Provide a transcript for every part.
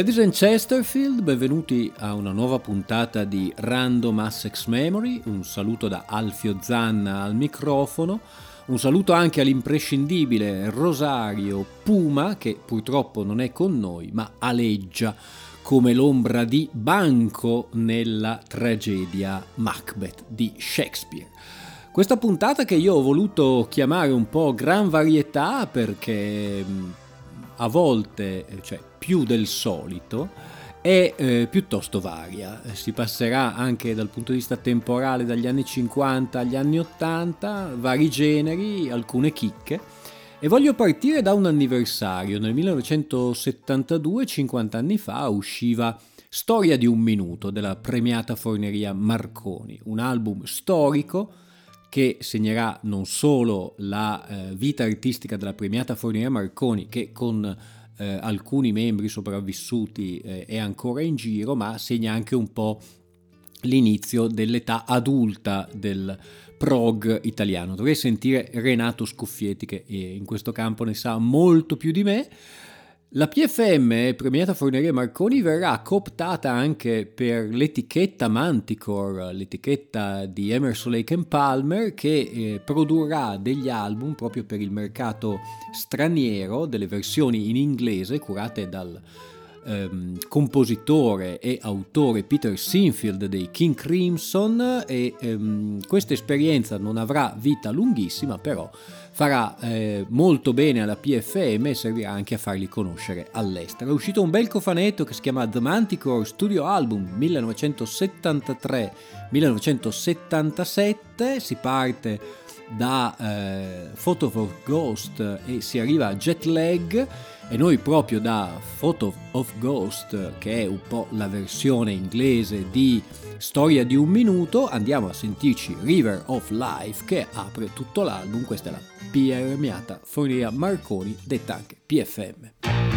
Ladies and Chesterfield, benvenuti a una nuova puntata di Random Assex Memory. Un saluto da Alfio Zanna al microfono. Un saluto anche all'imprescindibile Rosario Puma, che purtroppo non è con noi, ma aleggia come l'ombra di Banco nella tragedia Macbeth di Shakespeare. Questa puntata che io ho voluto chiamare un po' gran varietà perché a volte, cioè più del solito, è eh, piuttosto varia. Si passerà anche dal punto di vista temporale dagli anni 50 agli anni 80, vari generi, alcune chicche. E voglio partire da un anniversario. Nel 1972, 50 anni fa, usciva Storia di un minuto della premiata forneria Marconi, un album storico che segnerà non solo la eh, vita artistica della premiata forneria Marconi, che con eh, alcuni membri sopravvissuti eh, è ancora in giro, ma segna anche un po' l'inizio dell'età adulta del prog italiano. Dovrei sentire Renato Scuffietti che eh, in questo campo ne sa molto più di me. La PFM, premiata Forneria Marconi, verrà cooptata anche per l'etichetta Manticore, l'etichetta di Emerson Lake Palmer, che eh, produrrà degli album proprio per il mercato straniero, delle versioni in inglese curate dal ehm, compositore e autore Peter Sinfield dei King Crimson e ehm, questa esperienza non avrà vita lunghissima, però farà eh, molto bene alla PFM e servirà anche a farli conoscere all'estero. È uscito un bel cofanetto che si chiama The Manticore Studio Album 1973-1977, si parte da eh, Photo of Ghost e si arriva a Jet Lag. E noi proprio da Photo of Ghost, che è un po' la versione inglese di Storia di un minuto, andiamo a sentirci River of Life che apre tutto l'album, questa è la premiata Fonia Marconi, detta anche PFM.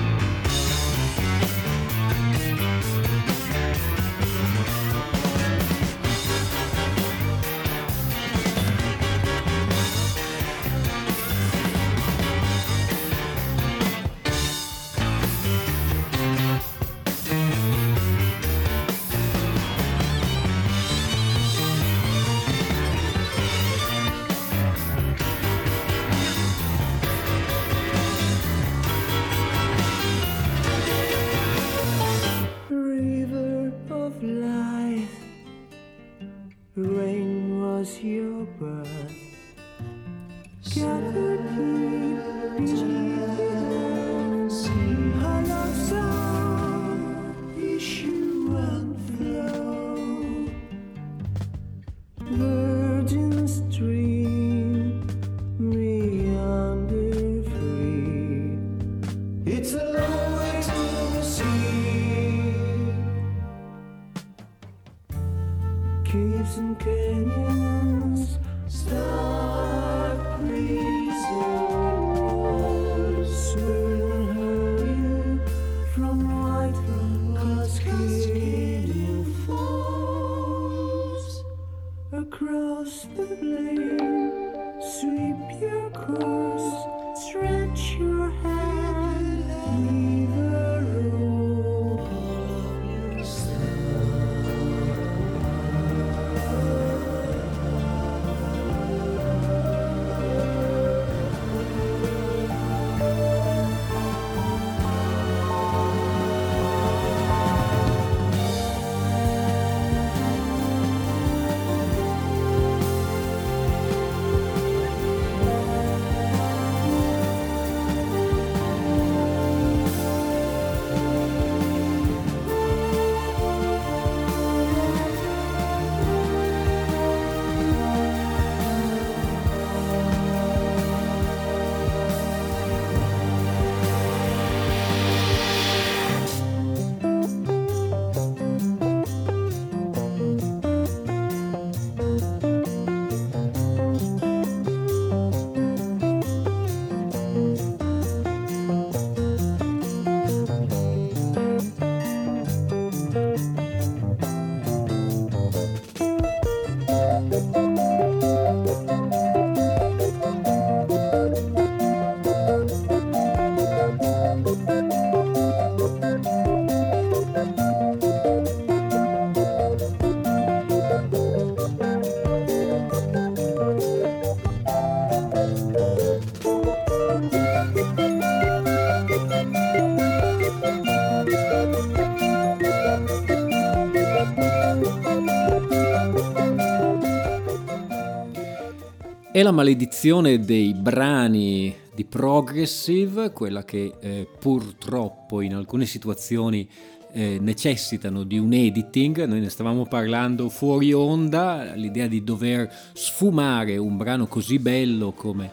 La maledizione dei brani di progressive, quella che eh, purtroppo in alcune situazioni eh, necessitano di un editing, noi ne stavamo parlando fuori onda, l'idea di dover sfumare un brano così bello come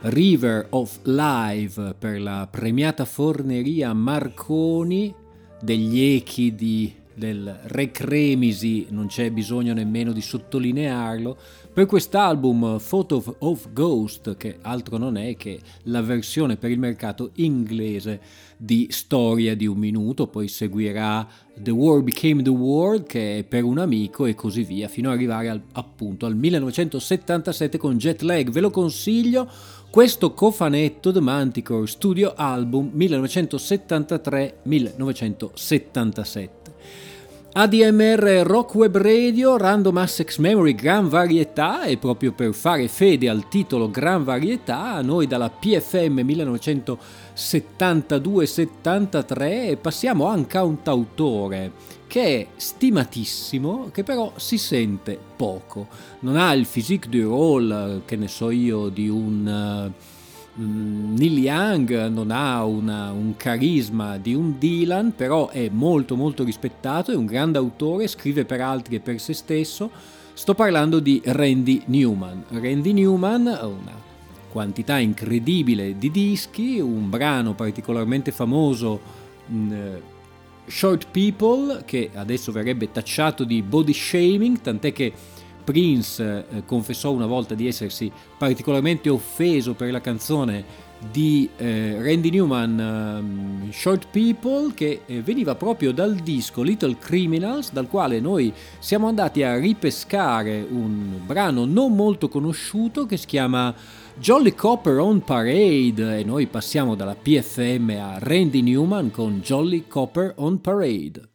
River of Live per la premiata forneria Marconi degli echi di del Re Cremisi, non c'è bisogno nemmeno di sottolinearlo, per quest'album Photo of Ghost, che altro non è che la versione per il mercato inglese di Storia di un minuto, poi seguirà The War Became the World, che è per un amico e così via, fino ad arrivare al, appunto al 1977 con Jet Lag. Ve lo consiglio, questo cofanetto The Manticore Studio Album 1973-1977. ADMR Rock Web Radio, Random Access Memory, gran varietà e proprio per fare fede al titolo gran varietà, noi dalla PFM 1972-73 passiamo a un cantautore che è stimatissimo, che però si sente poco. Non ha il physique du rôle, che ne so io, di un... Uh, Neil Young non ha una, un carisma di un Dylan, però è molto molto rispettato, è un grande autore, scrive per altri e per se stesso. Sto parlando di Randy Newman. Randy Newman ha una quantità incredibile di dischi, un brano particolarmente famoso, mm, Short People, che adesso verrebbe tacciato di body shaming, tant'è che Prince eh, confessò una volta di essersi particolarmente offeso per la canzone di eh, Randy Newman um, Short People che eh, veniva proprio dal disco Little Criminals dal quale noi siamo andati a ripescare un brano non molto conosciuto che si chiama Jolly Copper on Parade e noi passiamo dalla PFM a Randy Newman con Jolly Copper on Parade.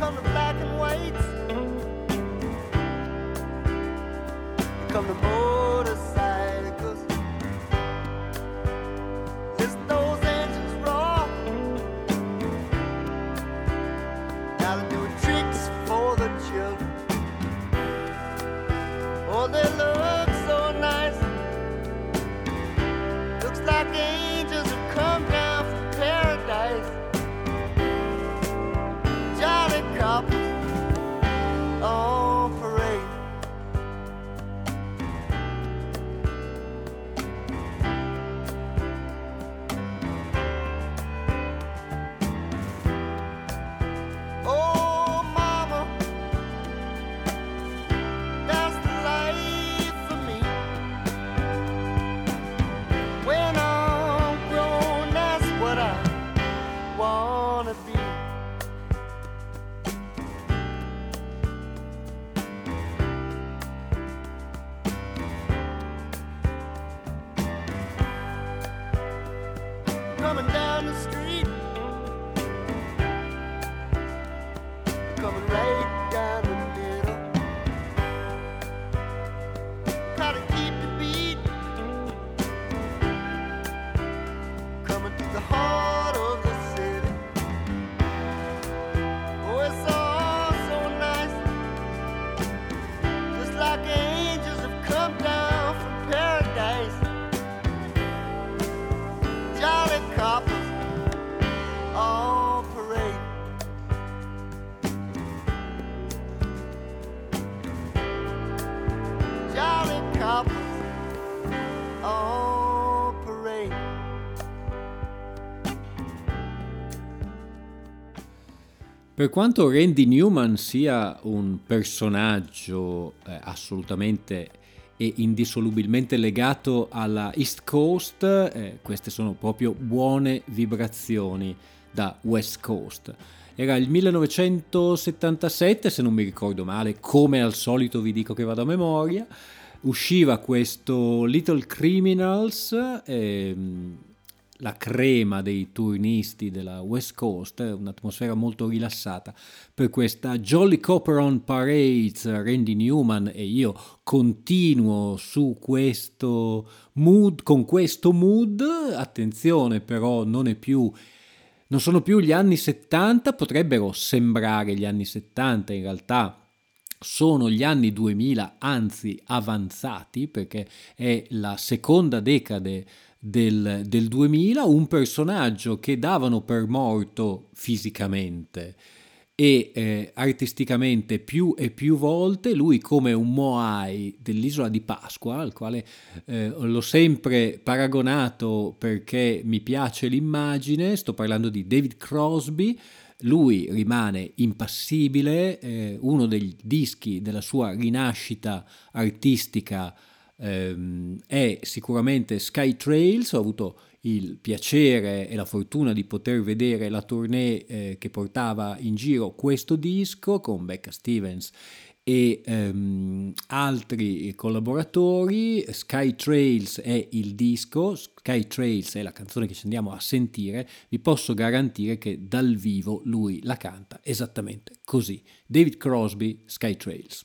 come to black and white. You come to more. Per quanto Randy Newman sia un personaggio eh, assolutamente e indissolubilmente legato alla East Coast, eh, queste sono proprio buone vibrazioni da West Coast. Era il 1977, se non mi ricordo male, come al solito vi dico che vado a memoria, usciva questo Little Criminals. Ehm, la crema dei turnisti della West Coast, un'atmosfera molto rilassata. Per questa Jolly Copper on Parades, Randy Newman e io continuo su questo mood, con questo mood, attenzione però non è più non sono più gli anni 70, potrebbero sembrare gli anni 70, in realtà sono gli anni 2000, anzi avanzati, perché è la seconda decade del, del 2000, un personaggio che davano per morto fisicamente e eh, artisticamente più e più volte, lui come un Moai dell'isola di Pasqua, al quale eh, l'ho sempre paragonato perché mi piace l'immagine, sto parlando di David Crosby, lui rimane impassibile, eh, uno dei dischi della sua rinascita artistica ehm, è sicuramente Sky Trails, ho avuto il piacere e la fortuna di poter vedere la tournée eh, che portava in giro questo disco con Becca Stevens e ehm, altri collaboratori. Sky Trails è il disco, Sky Trails è la canzone che ci andiamo a sentire. Vi posso garantire che dal vivo lui la canta esattamente così. David Crosby, Sky Trails.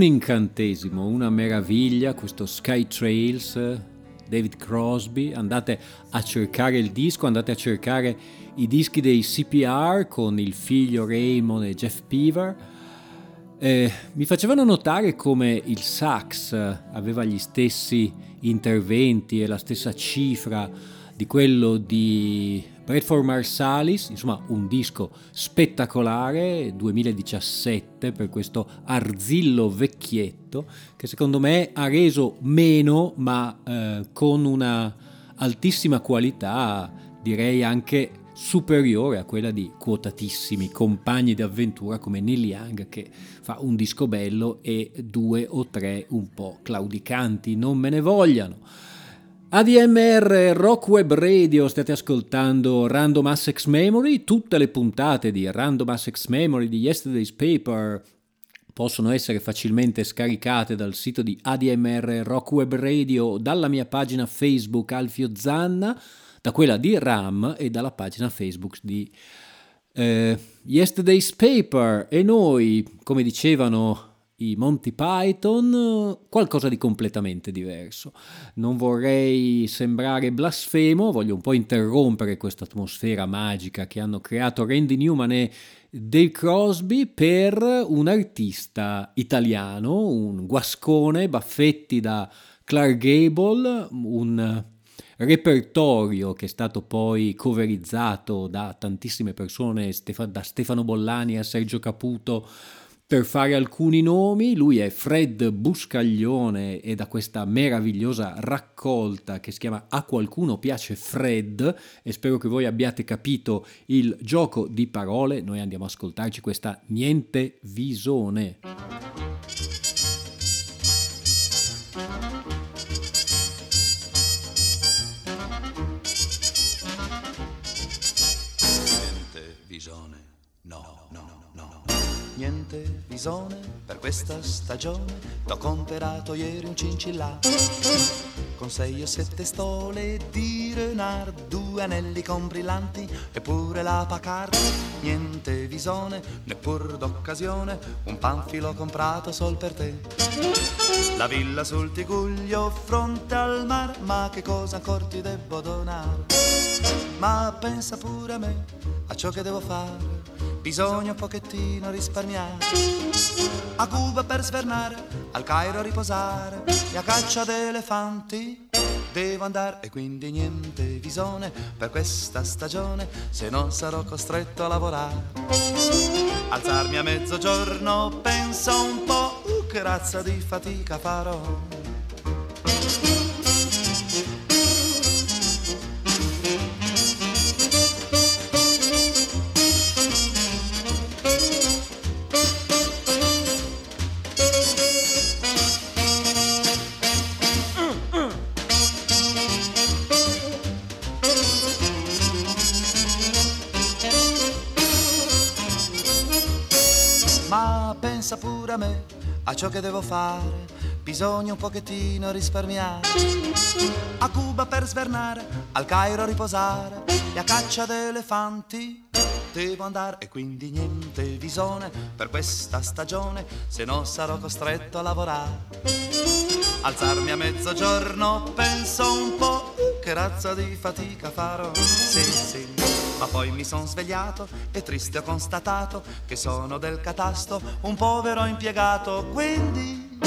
un incantesimo, una meraviglia, questo Sky Trails, David Crosby, andate a cercare il disco, andate a cercare i dischi dei CPR con il figlio Raymond e Jeff Peaver. Eh, mi facevano notare come il sax aveva gli stessi interventi e la stessa cifra di quello di Bradford Marsalis, insomma un disco spettacolare 2017 per questo arzillo vecchietto che secondo me ha reso meno ma eh, con una altissima qualità, direi anche superiore a quella di quotatissimi compagni di avventura come Neil Young che fa un disco bello e due o tre un po' claudicanti, non me ne vogliano. ADMR Rock Web Radio, state ascoltando Random Assex Memory, tutte le puntate di Random Assex Memory di Yesterday's Paper possono essere facilmente scaricate dal sito di ADMR Rock Web Radio, dalla mia pagina Facebook Alfio Zanna, da quella di RAM e dalla pagina Facebook di eh, Yesterday's Paper. E noi, come dicevano i Monty Python, qualcosa di completamente diverso. Non vorrei sembrare blasfemo, voglio un po' interrompere questa atmosfera magica che hanno creato Randy Newman e Dave Crosby per un artista italiano, un guascone, baffetti da Clark Gable, un repertorio che è stato poi coverizzato da tantissime persone, da Stefano Bollani a Sergio Caputo, per fare alcuni nomi, lui è Fred Buscaglione e da questa meravigliosa raccolta che si chiama A qualcuno piace Fred e spero che voi abbiate capito il gioco di parole, noi andiamo a ascoltarci questa Niente Visone. Visone per questa stagione. T'ho comperato ieri un cincillà con sei o sette stole di Renard, due anelli con brillanti e pure la pacarda. Niente visone, neppur d'occasione, un panfilo comprato sol per te. La villa sul Tiguglio, fronte al mar, ma che cosa ancora ti devo donare? Ma pensa pure a me, a ciò che devo fare bisogna un pochettino risparmiare. A Cuba per svernare, al Cairo riposare e a caccia d'elefanti devo andare e quindi niente visone per questa stagione se non sarò costretto a lavorare. Alzarmi a mezzogiorno, penso un po', uh, che razza di fatica farò. A me a ciò che devo fare. Bisogna un pochettino risparmiare. A Cuba per svernare, al Cairo riposare e a caccia d'elefanti devo andare e quindi niente visone per questa stagione, se no sarò costretto a lavorare. Alzarmi a mezzogiorno, penso un po', che razza di fatica farò. Sì, sì ma poi mi son svegliato e triste ho constatato che sono del catasto un povero impiegato. Quindi,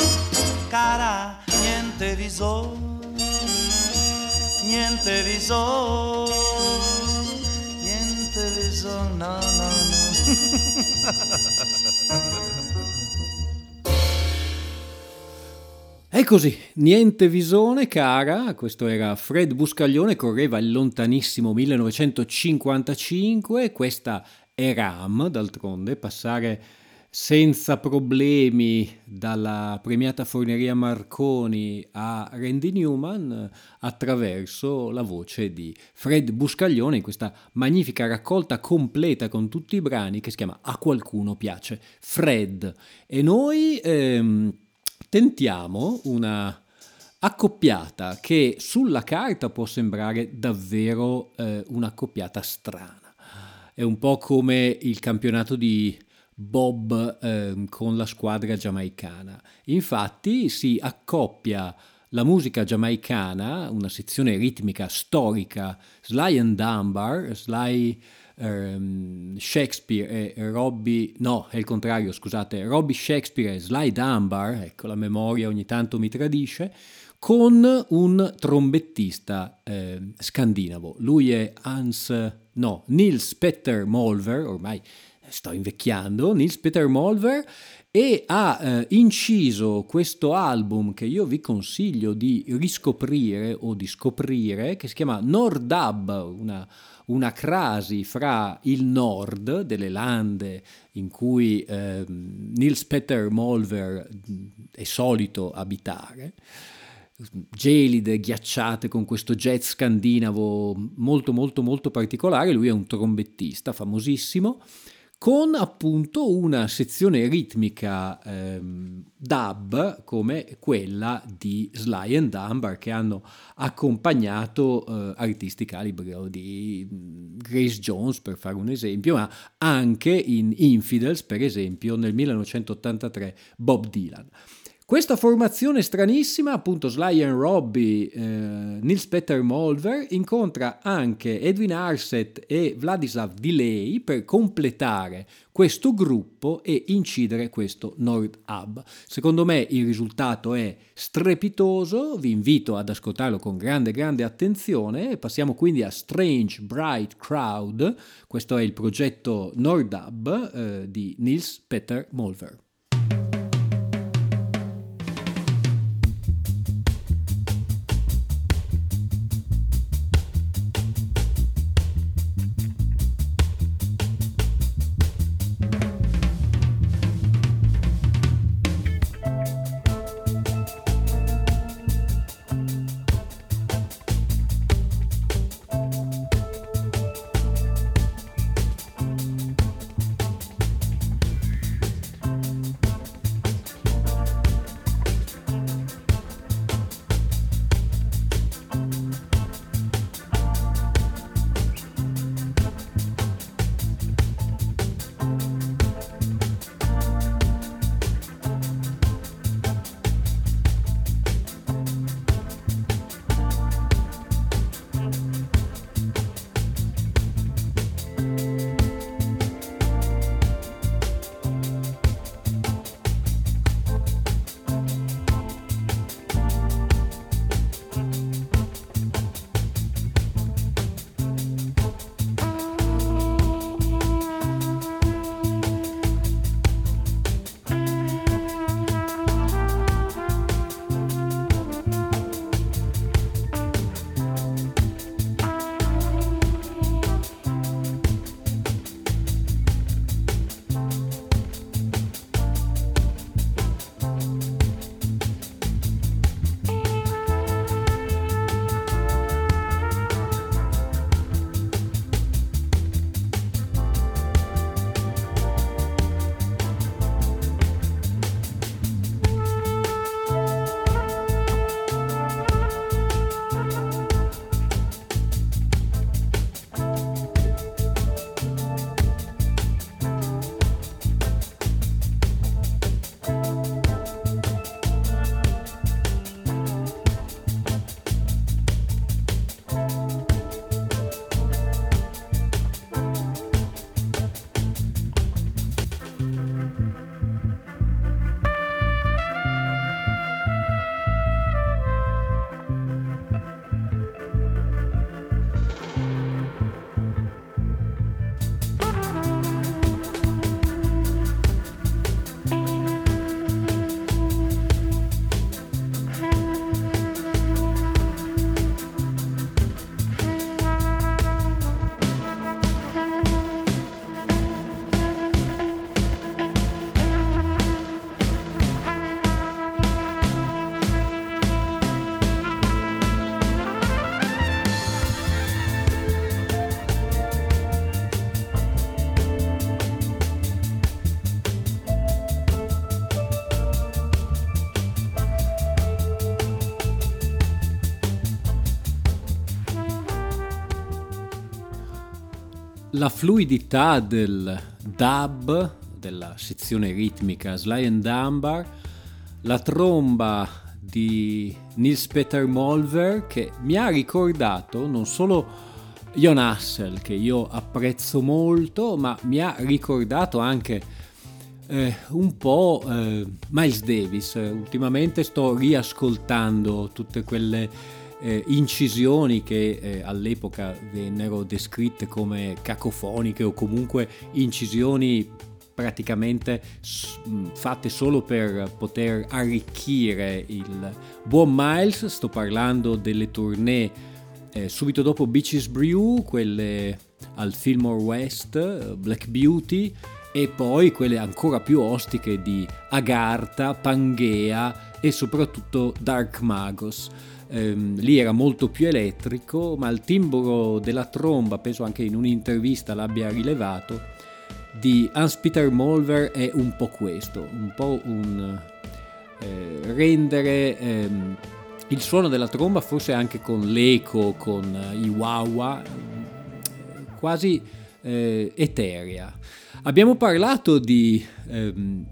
cara, niente viso, niente viso, niente viso, no, no, no. E così, niente visone cara, questo era Fred Buscaglione, correva il lontanissimo 1955, questa è Ram, d'altronde, passare senza problemi dalla premiata forneria Marconi a Randy Newman attraverso la voce di Fred Buscaglione in questa magnifica raccolta completa con tutti i brani che si chiama A qualcuno piace. Fred. E noi... Ehm, tentiamo una accoppiata che sulla carta può sembrare davvero eh, un'accoppiata strana. È un po' come il campionato di Bob eh, con la squadra giamaicana. Infatti si accoppia la musica giamaicana, una sezione ritmica storica, Sly and Dunbar, Sly um, Shakespeare e Robbie, no, è il contrario, scusate, Robbie Shakespeare e Sly Dunbar, ecco la memoria ogni tanto mi tradisce, con un trombettista eh, scandinavo. Lui è Hans, no, Nils Petter Molver, ormai sto invecchiando, Nils Peter Molver e ha eh, inciso questo album che io vi consiglio di riscoprire o di scoprire, che si chiama Nordab, una, una crasi fra il nord delle lande in cui eh, Nils Peter Molver è solito abitare gelide, ghiacciate con questo jazz scandinavo molto molto molto particolare, lui è un trombettista famosissimo con appunto una sezione ritmica ehm, dub come quella di Sly and Dunbar che hanno accompagnato eh, artisti calibro di mm, Grace Jones per fare un esempio, ma anche in Infidels per esempio nel 1983 Bob Dylan. Questa formazione stranissima, appunto Sly and Robbie, eh, Nils Peter Molver, incontra anche Edwin Arset e Vladislav Delay per completare questo gruppo e incidere questo Nord Hub. Secondo me il risultato è strepitoso, vi invito ad ascoltarlo con grande grande attenzione. Passiamo quindi a Strange Bright Crowd, questo è il progetto Nord Hub eh, di Nils Peter Molver. La fluidità del dub, della sezione ritmica Sly and Dunbar, la tromba di Nils Peter Molver che mi ha ricordato non solo Jon Hassel che io apprezzo molto, ma mi ha ricordato anche eh, un po' eh, Miles Davis. Ultimamente sto riascoltando tutte quelle eh, incisioni che eh, all'epoca vennero descritte come cacofoniche o comunque incisioni praticamente fatte solo per poter arricchire il buon Miles. Sto parlando delle tournée eh, subito dopo Beaches Brew, quelle al Fillmore West, Black Beauty e poi quelle ancora più ostiche di Agartha, Pangea e soprattutto Dark Magos. Eh, lì era molto più elettrico, ma il timbro della tromba, penso anche in un'intervista l'abbia rilevato, di Hans-Peter Molver è un po' questo, un po' un eh, rendere ehm, il suono della tromba forse anche con l'eco, con i wah quasi eh, eterea. Abbiamo parlato di ehm,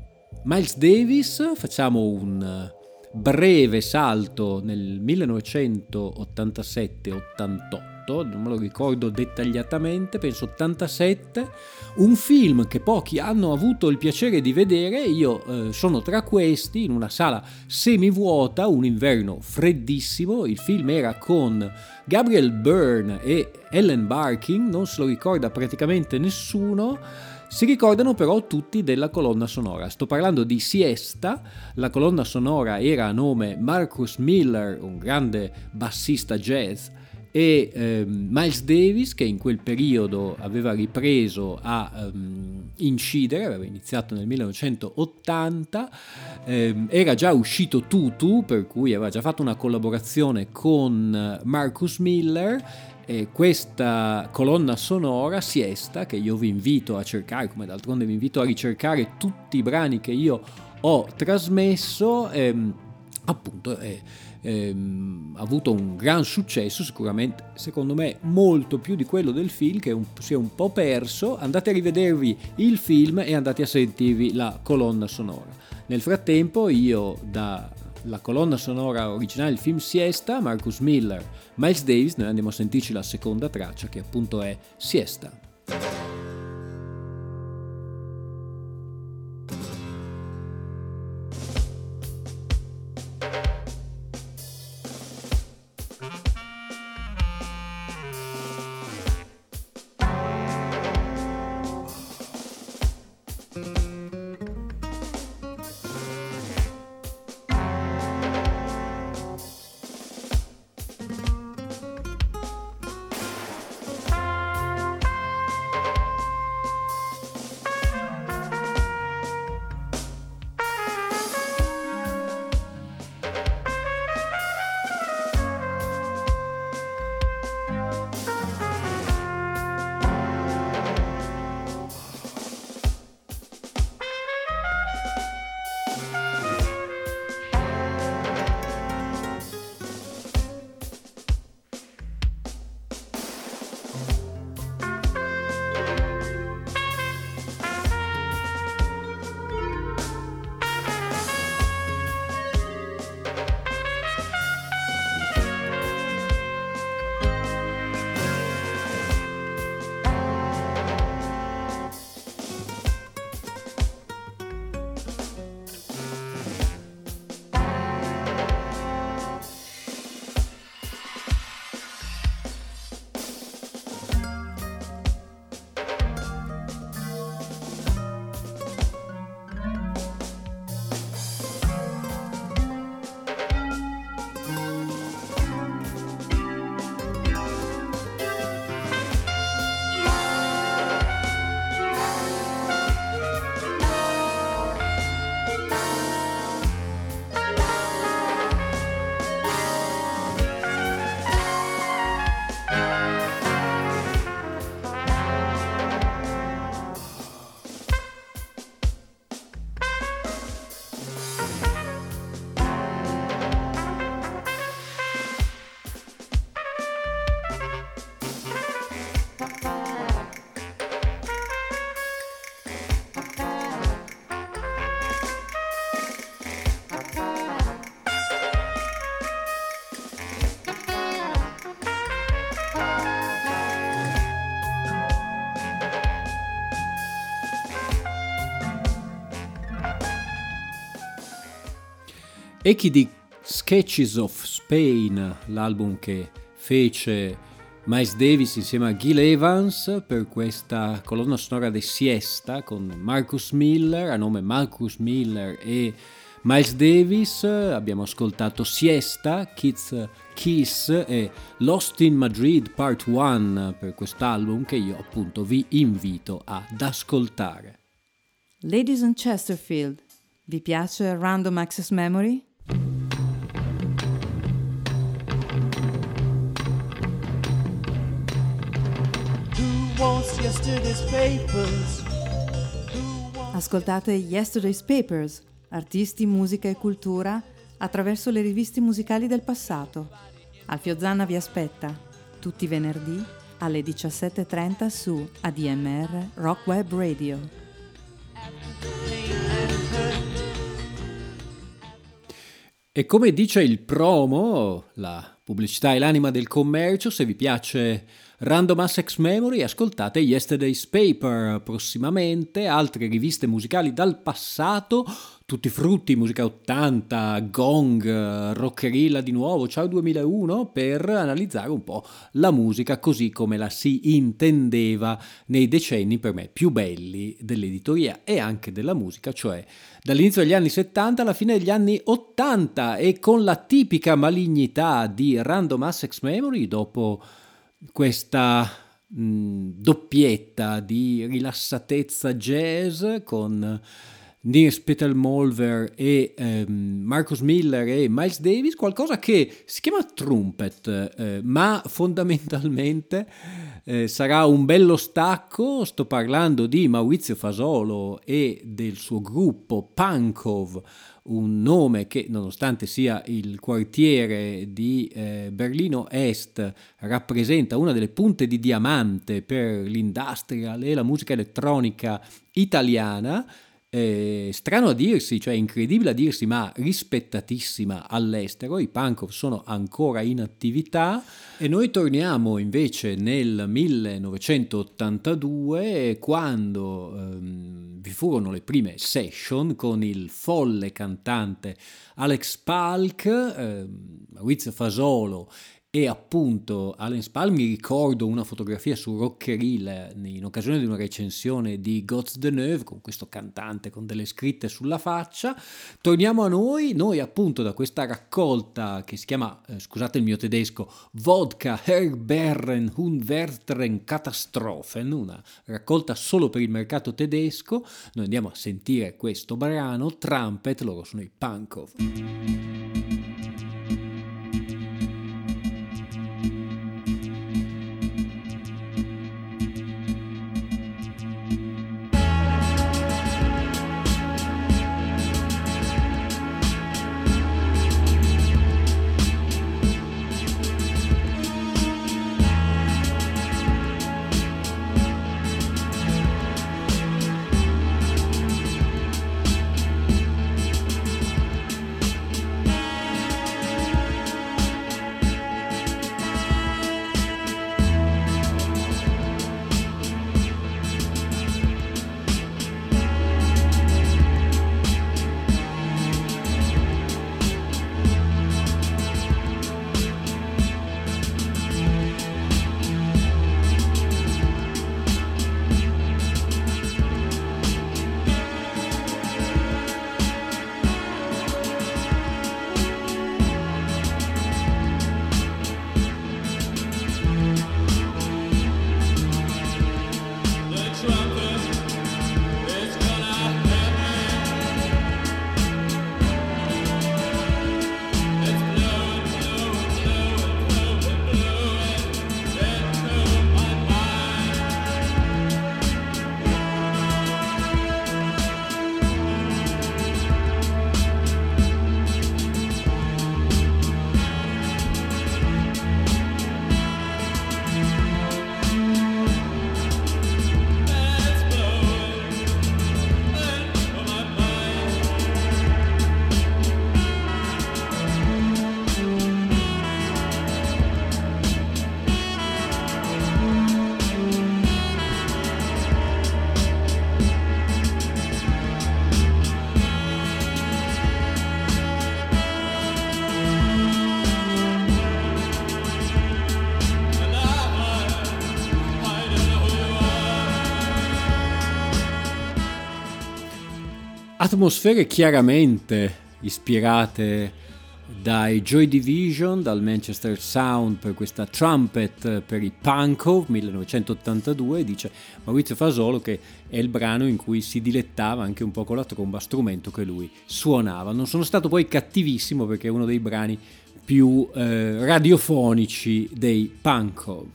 Miles Davis, facciamo un breve salto nel 1987-88 18, non me lo ricordo dettagliatamente, penso 87, un film che pochi hanno avuto il piacere di vedere, io eh, sono tra questi, in una sala semivuota, un inverno freddissimo, il film era con Gabriel Byrne e Ellen Barking, non se lo ricorda praticamente nessuno, si ricordano però tutti della colonna sonora. Sto parlando di Siesta, la colonna sonora era a nome Marcus Miller, un grande bassista jazz e ehm, Miles Davis che in quel periodo aveva ripreso a ehm, incidere, aveva iniziato nel 1980, ehm, era già uscito Tutu per cui aveva già fatto una collaborazione con Marcus Miller e questa colonna sonora Siesta che io vi invito a cercare, come d'altronde vi invito a ricercare tutti i brani che io ho trasmesso, ehm, appunto è ehm, ha avuto un gran successo, sicuramente secondo me molto più di quello del film che un, si è un po' perso. Andate a rivedervi il film e andate a sentirvi la colonna sonora. Nel frattempo io dalla colonna sonora originale del film Siesta, Marcus Miller, Miles Davis, noi andiamo a sentirci la seconda traccia che appunto è Siesta. E chi di Sketches of Spain, l'album che fece Miles Davis insieme a Gil Evans per questa colonna sonora di Siesta con Marcus Miller, a nome Marcus Miller e Miles Davis, abbiamo ascoltato Siesta, Kids Kiss e Lost in Madrid Part 1 per quest'album che io appunto vi invito ad ascoltare. Ladies and Chesterfield, vi piace Random Access Memory? Ascoltate Yesterday's Papers, artisti, musica e cultura attraverso le riviste musicali del passato. Alfio Zanna vi aspetta tutti i venerdì alle 17.30 su ADMR Rock Web Radio. E come dice il promo, la pubblicità è l'anima del commercio, se vi piace Random Assex Memory, ascoltate Yesterday's Paper. Prossimamente, altre riviste musicali dal passato, tutti frutti, musica 80, gong, rockerilla di nuovo, ciao 2001, per analizzare un po' la musica così come la si intendeva nei decenni per me più belli dell'editoria e anche della musica, cioè dall'inizio degli anni 70 alla fine degli anni 80 e con la tipica malignità di Random Assex Memory dopo questa mh, doppietta di rilassatezza jazz con Nils Peter Molver e ehm, Marcus Miller e Miles Davis, qualcosa che si chiama trumpet, eh, ma fondamentalmente eh, sarà un bello stacco. Sto parlando di Maurizio Fasolo e del suo gruppo Pankov, un nome che nonostante sia il quartiere di eh, Berlino Est rappresenta una delle punte di diamante per l'industrial e la musica elettronica italiana eh, strano a dirsi, cioè incredibile a dirsi, ma rispettatissima all'estero. I punk sono ancora in attività e noi torniamo invece nel 1982 quando ehm, vi furono le prime session con il folle cantante Alex Palk, ehm, Maurizio Fasolo e appunto Allen Spall mi ricordo una fotografia su Rockeril in occasione di una recensione di Gods de Neuve con questo cantante con delle scritte sulla faccia. Torniamo a noi, noi appunto da questa raccolta che si chiama, eh, scusate il mio tedesco, Vodka Herberren Hunverteren Katastrophen, una raccolta solo per il mercato tedesco. Noi andiamo a sentire questo brano, Trumpet, loro sono i Punkov. Atmosfere chiaramente ispirate dai Joy Division, dal Manchester Sound per questa trumpet per i Pankow 1982, dice Maurizio Fasolo che è il brano in cui si dilettava anche un po' con la tromba, strumento che lui suonava. Non sono stato poi cattivissimo perché è uno dei brani più eh, radiofonici dei Pankow.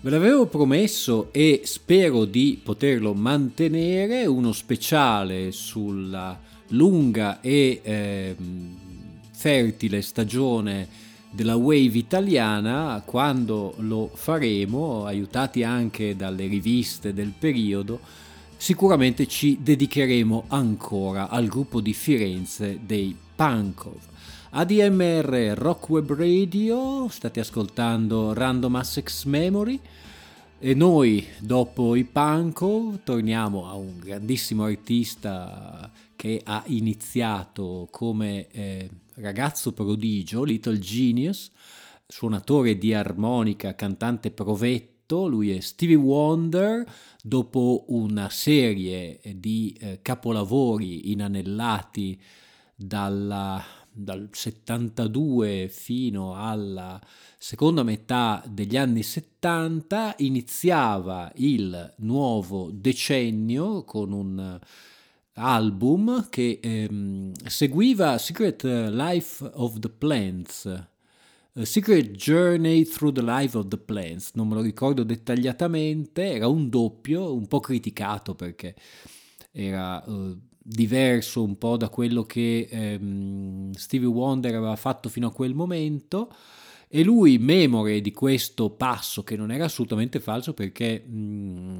Ve l'avevo promesso e spero di poterlo mantenere, uno speciale sulla lunga e eh, fertile stagione della wave italiana, quando lo faremo, aiutati anche dalle riviste del periodo, sicuramente ci dedicheremo ancora al gruppo di Firenze dei Pankov. ADMR Rock Web Radio, state ascoltando Random Access Memory. E noi dopo i Panko torniamo a un grandissimo artista che ha iniziato come eh, ragazzo prodigio, Little Genius, suonatore di armonica, cantante provetto, lui è Stevie Wonder, dopo una serie di eh, capolavori inanellati dalla dal 72 fino alla seconda metà degli anni 70 iniziava il nuovo decennio con un album che ehm, seguiva Secret Life of the Plants. Secret Journey Through the Life of the Plants, non me lo ricordo dettagliatamente, era un doppio, un po' criticato perché era uh, diverso un po' da quello che ehm, Stevie Wonder aveva fatto fino a quel momento. E lui, memore di questo passo che non era assolutamente falso perché mh, mm,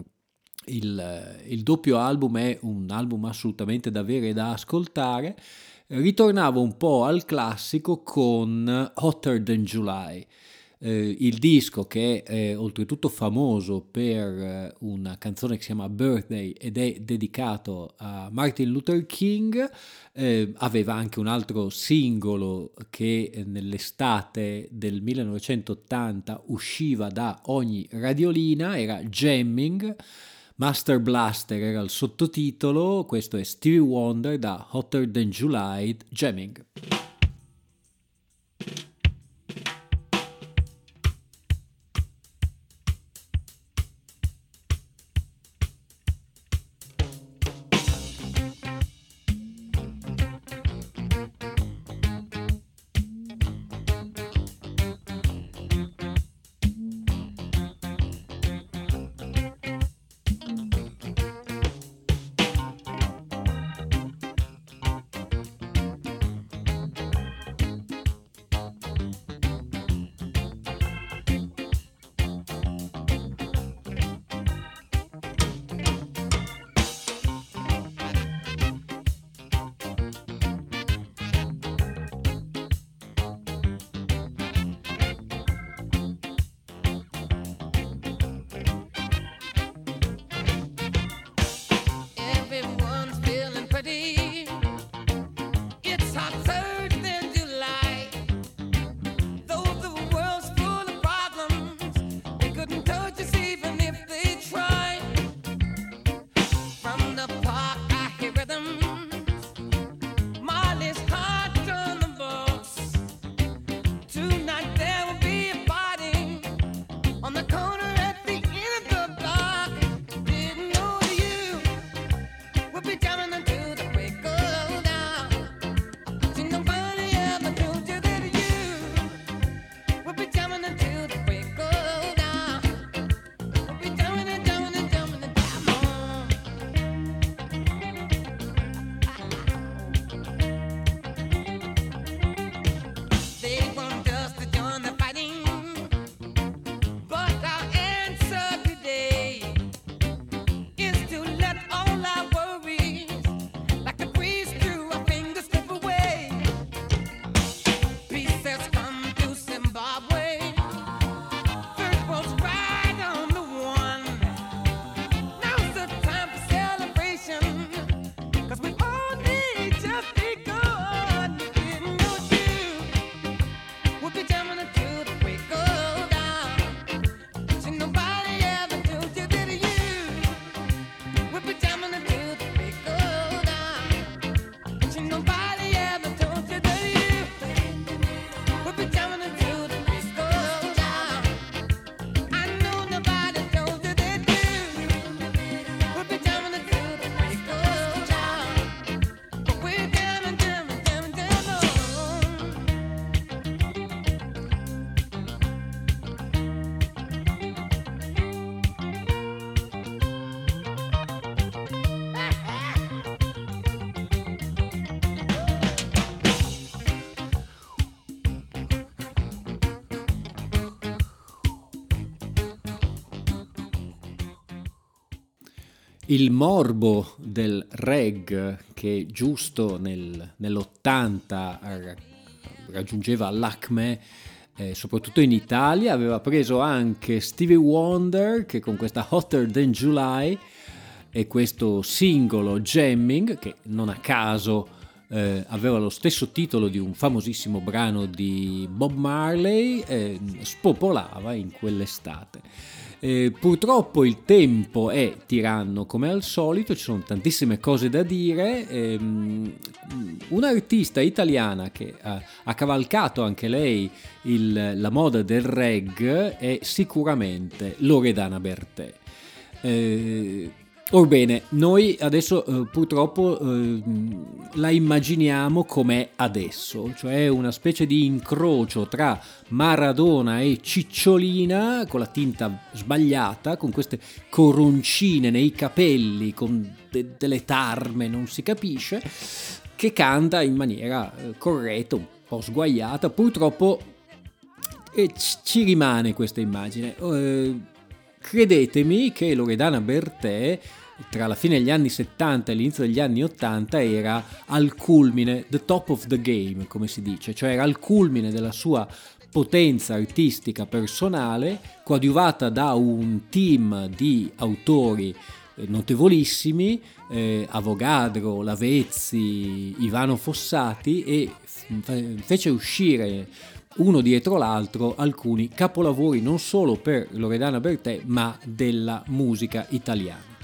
il, il, doppio album è un album assolutamente da avere e da ascoltare, ritornava un po' al classico con Hotter Than July eh, il disco che è eh, oltretutto famoso per eh, una canzone che si chiama Birthday ed è dedicato a Martin Luther King, eh, aveva anche un altro singolo che nell'estate del 1980 usciva da ogni radiolina, era Jamming. Master Blaster era il sottotitolo, questo è Stevie Wonder da Hotter Than July Jamming. Il morbo del reg che giusto nel, nell'80 raggiungeva l'acme eh, soprattutto in Italia, aveva preso anche Stevie Wonder che con questa Hotter Than July e questo singolo Jamming che non a caso eh, aveva lo stesso titolo di un famosissimo brano di Bob Marley, eh, spopolava in quell'estate. Eh, purtroppo il tempo è tiranno come al solito, ci sono tantissime cose da dire. Ehm, un'artista italiana che ha, ha cavalcato anche lei il, la moda del reg è sicuramente Loredana Bertè. Eh, Orbene, noi adesso eh, purtroppo eh, la immaginiamo com'è adesso, cioè una specie di incrocio tra Maradona e Cicciolina con la tinta sbagliata, con queste coroncine nei capelli, con de- delle tarme, non si capisce, che canta in maniera eh, corretta, un po' sguaiata, purtroppo e ci rimane questa immagine. Credetemi che Loredana Bertè tra la fine degli anni 70 e l'inizio degli anni 80 era al culmine, the top of the game, come si dice, cioè era al culmine della sua potenza artistica personale, coadiuvata da un team di autori eh, notevolissimi, eh, Avogadro, Lavezzi, Ivano Fossati e fece uscire uno dietro l'altro alcuni capolavori non solo per Loredana Bertè ma della musica italiana.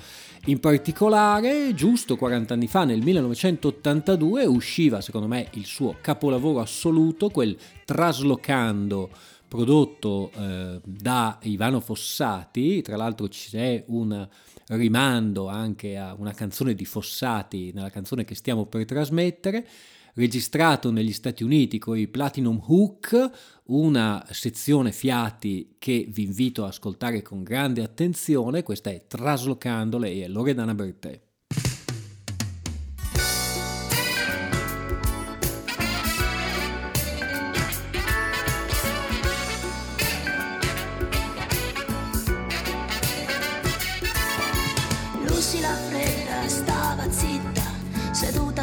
In particolare, giusto 40 anni fa, nel 1982, usciva secondo me il suo capolavoro assoluto, quel Traslocando prodotto eh, da Ivano Fossati, tra l'altro c'è un rimando anche a una canzone di Fossati nella canzone che stiamo per trasmettere, registrato negli Stati Uniti con i Platinum Hook, una sezione fiati che vi invito a ascoltare con grande attenzione, questa è Traslocandole e Loredana Bertè.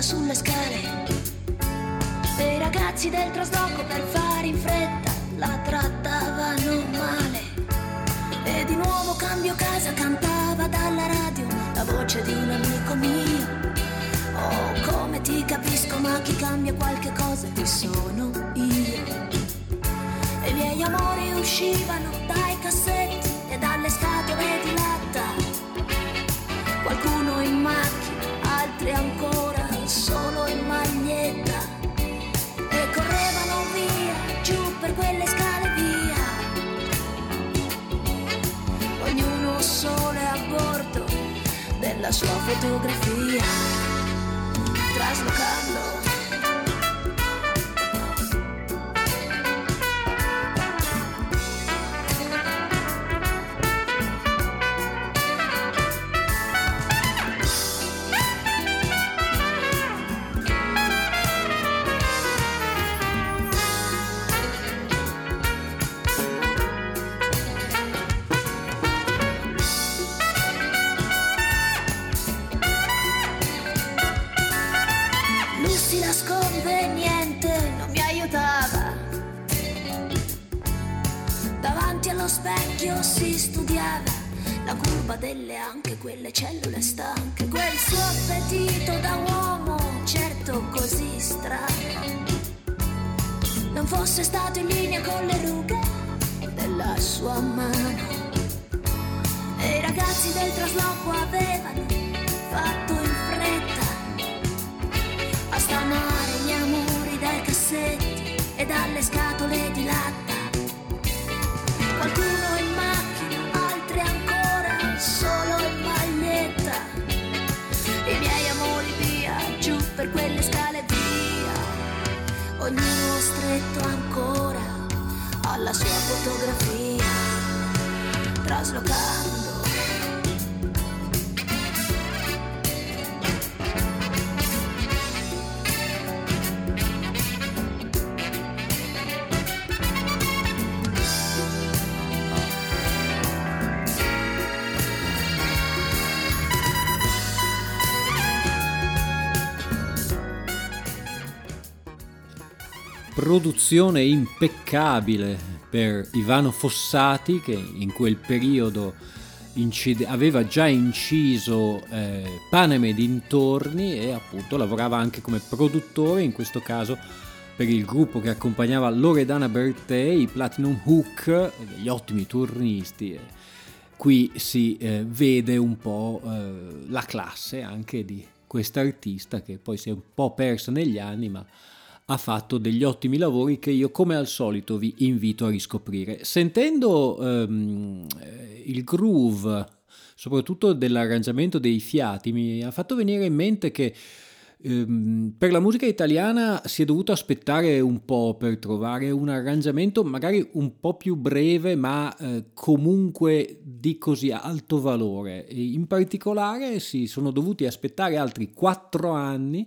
Sulle scale ragazzi del trasloco per fare in fretta la trattavano male. E di nuovo cambio casa, cantava dalla radio la voce di un amico mio. Oh, come ti capisco, ma chi cambia qualche cosa ti sono io. E i miei amori uscivano dai cassetti e dalle scatole di latta. Qualcuno in macchina, altri ancora della sua fotografia, traslocando ognuno stretto ancora alla sua fotografia, traslocando. Produzione impeccabile per Ivano Fossati che in quel periodo incide, aveva già inciso eh, Panem e dintorni e appunto lavorava anche come produttore, in questo caso per il gruppo che accompagnava Loredana Bertè, i Platinum Hook, degli ottimi turnisti. Qui si eh, vede un po' eh, la classe anche di quest'artista che poi si è un po' persa negli anni, ma ha fatto degli ottimi lavori che io come al solito vi invito a riscoprire. Sentendo ehm, il groove, soprattutto dell'arrangiamento dei fiati, mi ha fatto venire in mente che ehm, per la musica italiana si è dovuto aspettare un po' per trovare un arrangiamento magari un po' più breve ma eh, comunque di così alto valore. In particolare si sono dovuti aspettare altri quattro anni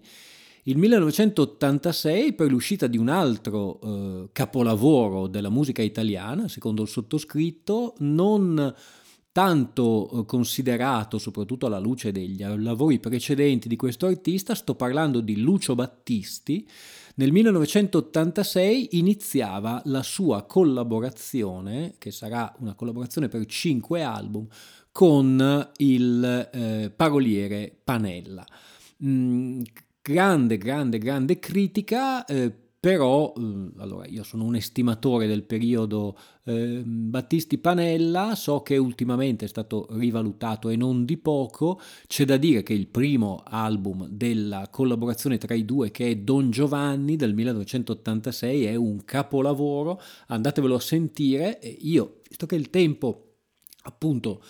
il 1986 per l'uscita di un altro eh, capolavoro della musica italiana, secondo il sottoscritto, non tanto eh, considerato soprattutto alla luce degli lavori precedenti di questo artista, sto parlando di Lucio Battisti, nel 1986 iniziava la sua collaborazione, che sarà una collaborazione per cinque album, con il eh, paroliere Panella. Mm, grande, grande, grande critica, eh, però eh, allora io sono un estimatore del periodo eh, Battisti Panella, so che ultimamente è stato rivalutato e non di poco, c'è da dire che il primo album della collaborazione tra i due che è Don Giovanni del 1986 è un capolavoro, andatevelo a sentire, io, visto che il tempo appunto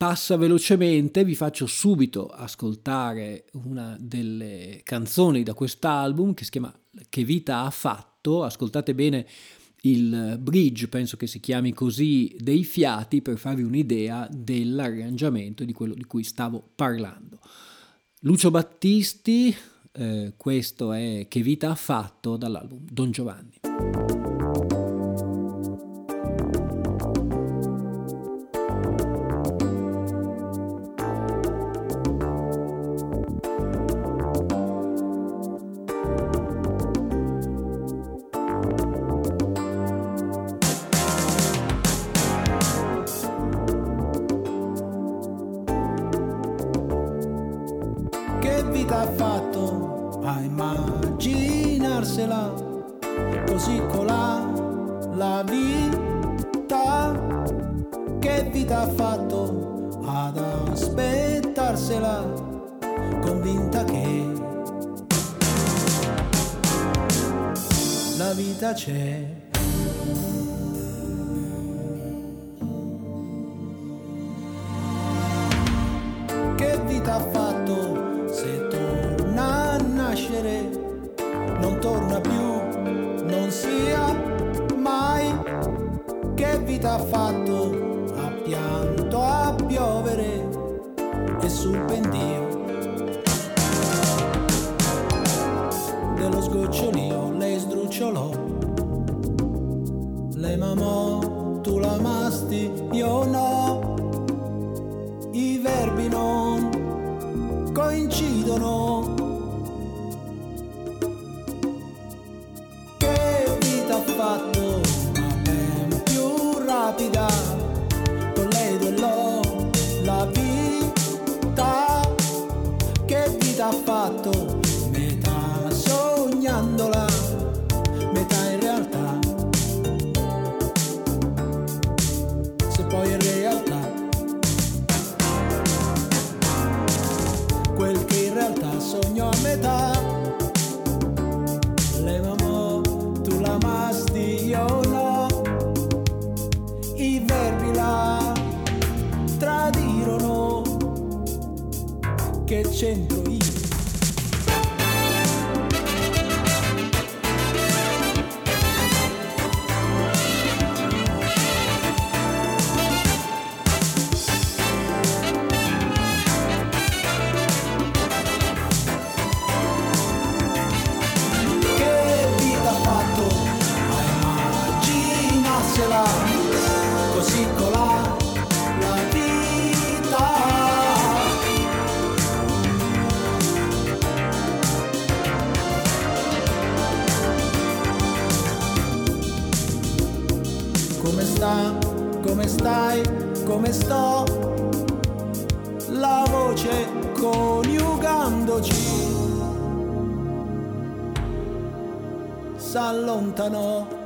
passa velocemente, vi faccio subito ascoltare una delle canzoni da quest'album che si chiama Che vita ha fatto, ascoltate bene il bridge, penso che si chiami così, dei fiati per farvi un'idea dell'arrangiamento di quello di cui stavo parlando. Lucio Battisti, eh, questo è Che vita ha fatto dall'album Don Giovanni. torna più, non sia mai che vita ha fatto. Voce coniugandoci s'allontanò.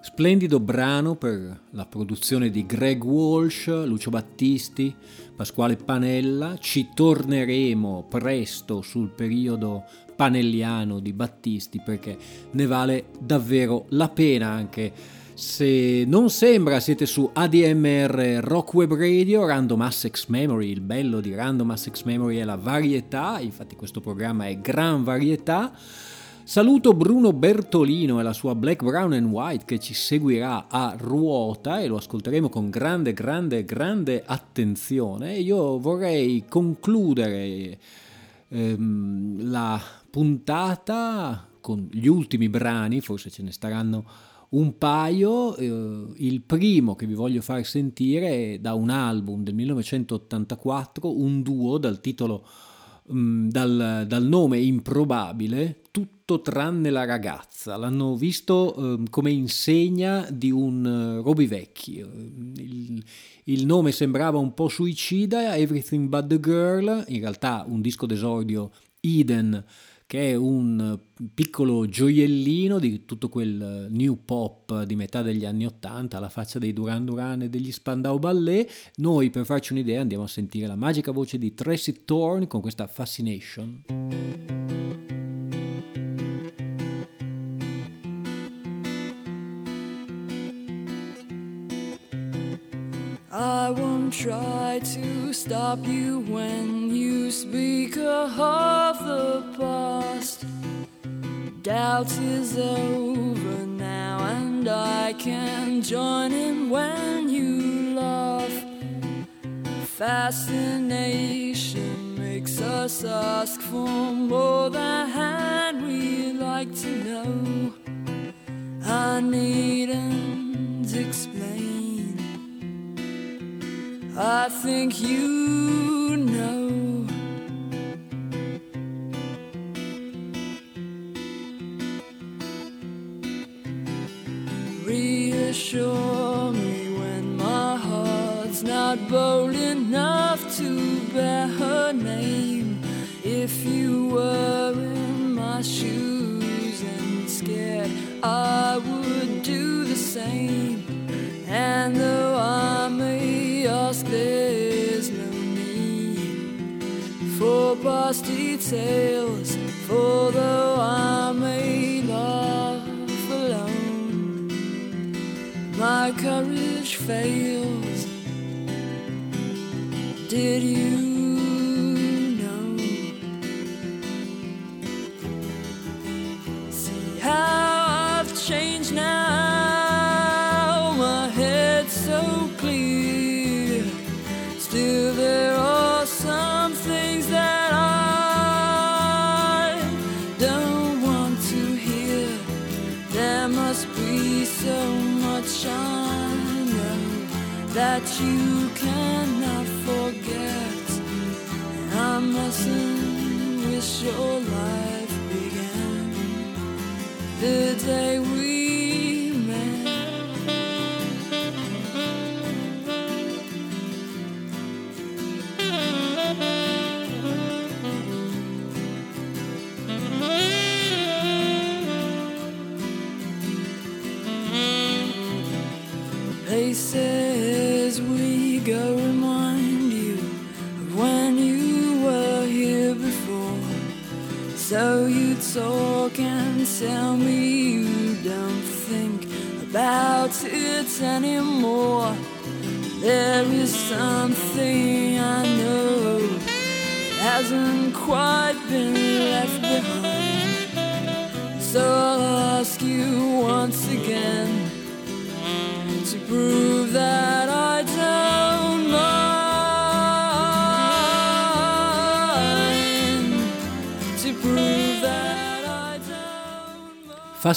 Splendido brano per la produzione di Greg Walsh, Lucio Battisti, Pasquale Panella. Ci torneremo presto sul periodo panelliano di Battisti perché ne vale davvero la pena anche se non sembra siete su ADMR Rock Web Radio, Random Assex Memory, il bello di Random Assex Memory è la varietà, infatti questo programma è gran varietà. Saluto Bruno Bertolino e la sua Black, Brown and White che ci seguirà a ruota e lo ascolteremo con grande, grande, grande attenzione. Io vorrei concludere ehm, la puntata con gli ultimi brani, forse ce ne staranno un paio. Eh, il primo che vi voglio far sentire è da un album del 1984, un duo dal titolo Mm, dal, dal, nome improbabile, tutto tranne la ragazza. L'hanno visto eh, come insegna di un uh, Roby Vecchi. Il, il, nome sembrava un po' suicida, Everything But the Girl, in realtà un disco d'esordio Eden che è un piccolo gioiellino di tutto quel new pop di metà degli anni Ottanta, alla faccia dei Duran Duran e degli Spandau Ballet. Noi, per farci un'idea, andiamo a sentire la magica voce di Tracy Thorne con questa Fascination. I won't try to stop you when you speak of the. Doubt is over now, and I can join in when you laugh. Fascination makes us ask for more than we like to know. I needn't explain. I think you Reassure me when my heart's not bold enough to bear her name. If you were in my shoes and scared, I would do the same. And though I may ask, there's no need for past details. For though I my courage fails. Did you?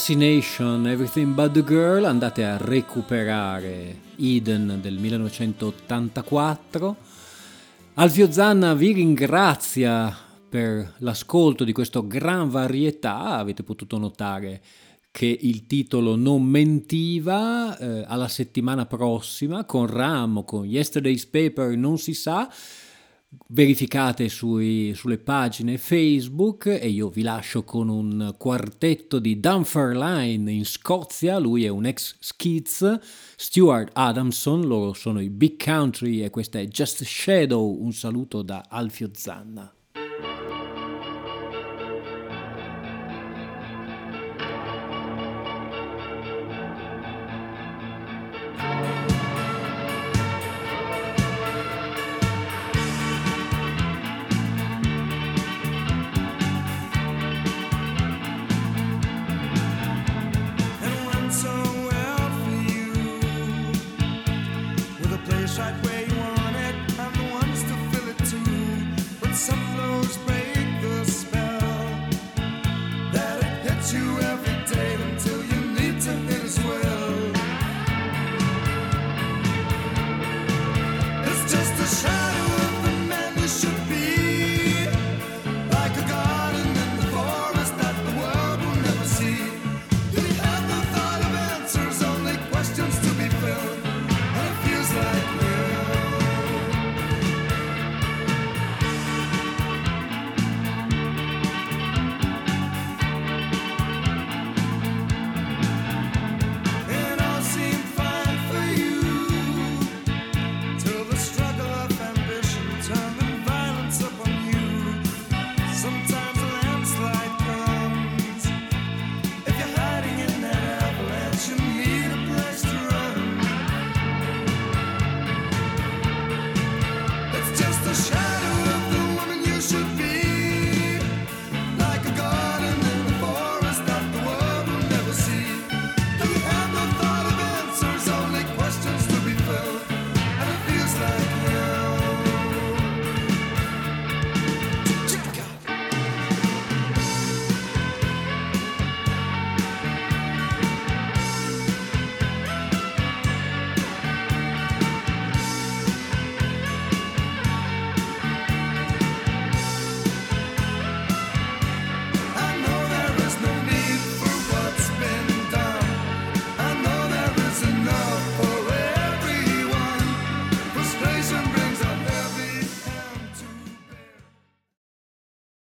Fascination, Everything But the Girl, andate a recuperare Eden del 1984. Alfio Zanna vi ringrazia per l'ascolto di questo gran varietà, avete potuto notare che il titolo non mentiva, eh, alla settimana prossima con Ram o con Yesterday's Paper non si sa, verificate sui, sulle pagine Facebook e io vi lascio con un quartetto di Dunfermline in Scozia, lui è un ex Skids, Stuart Adamson, loro sono i Big Country e questa è Just Shadow, un saluto da Alfio Zanna.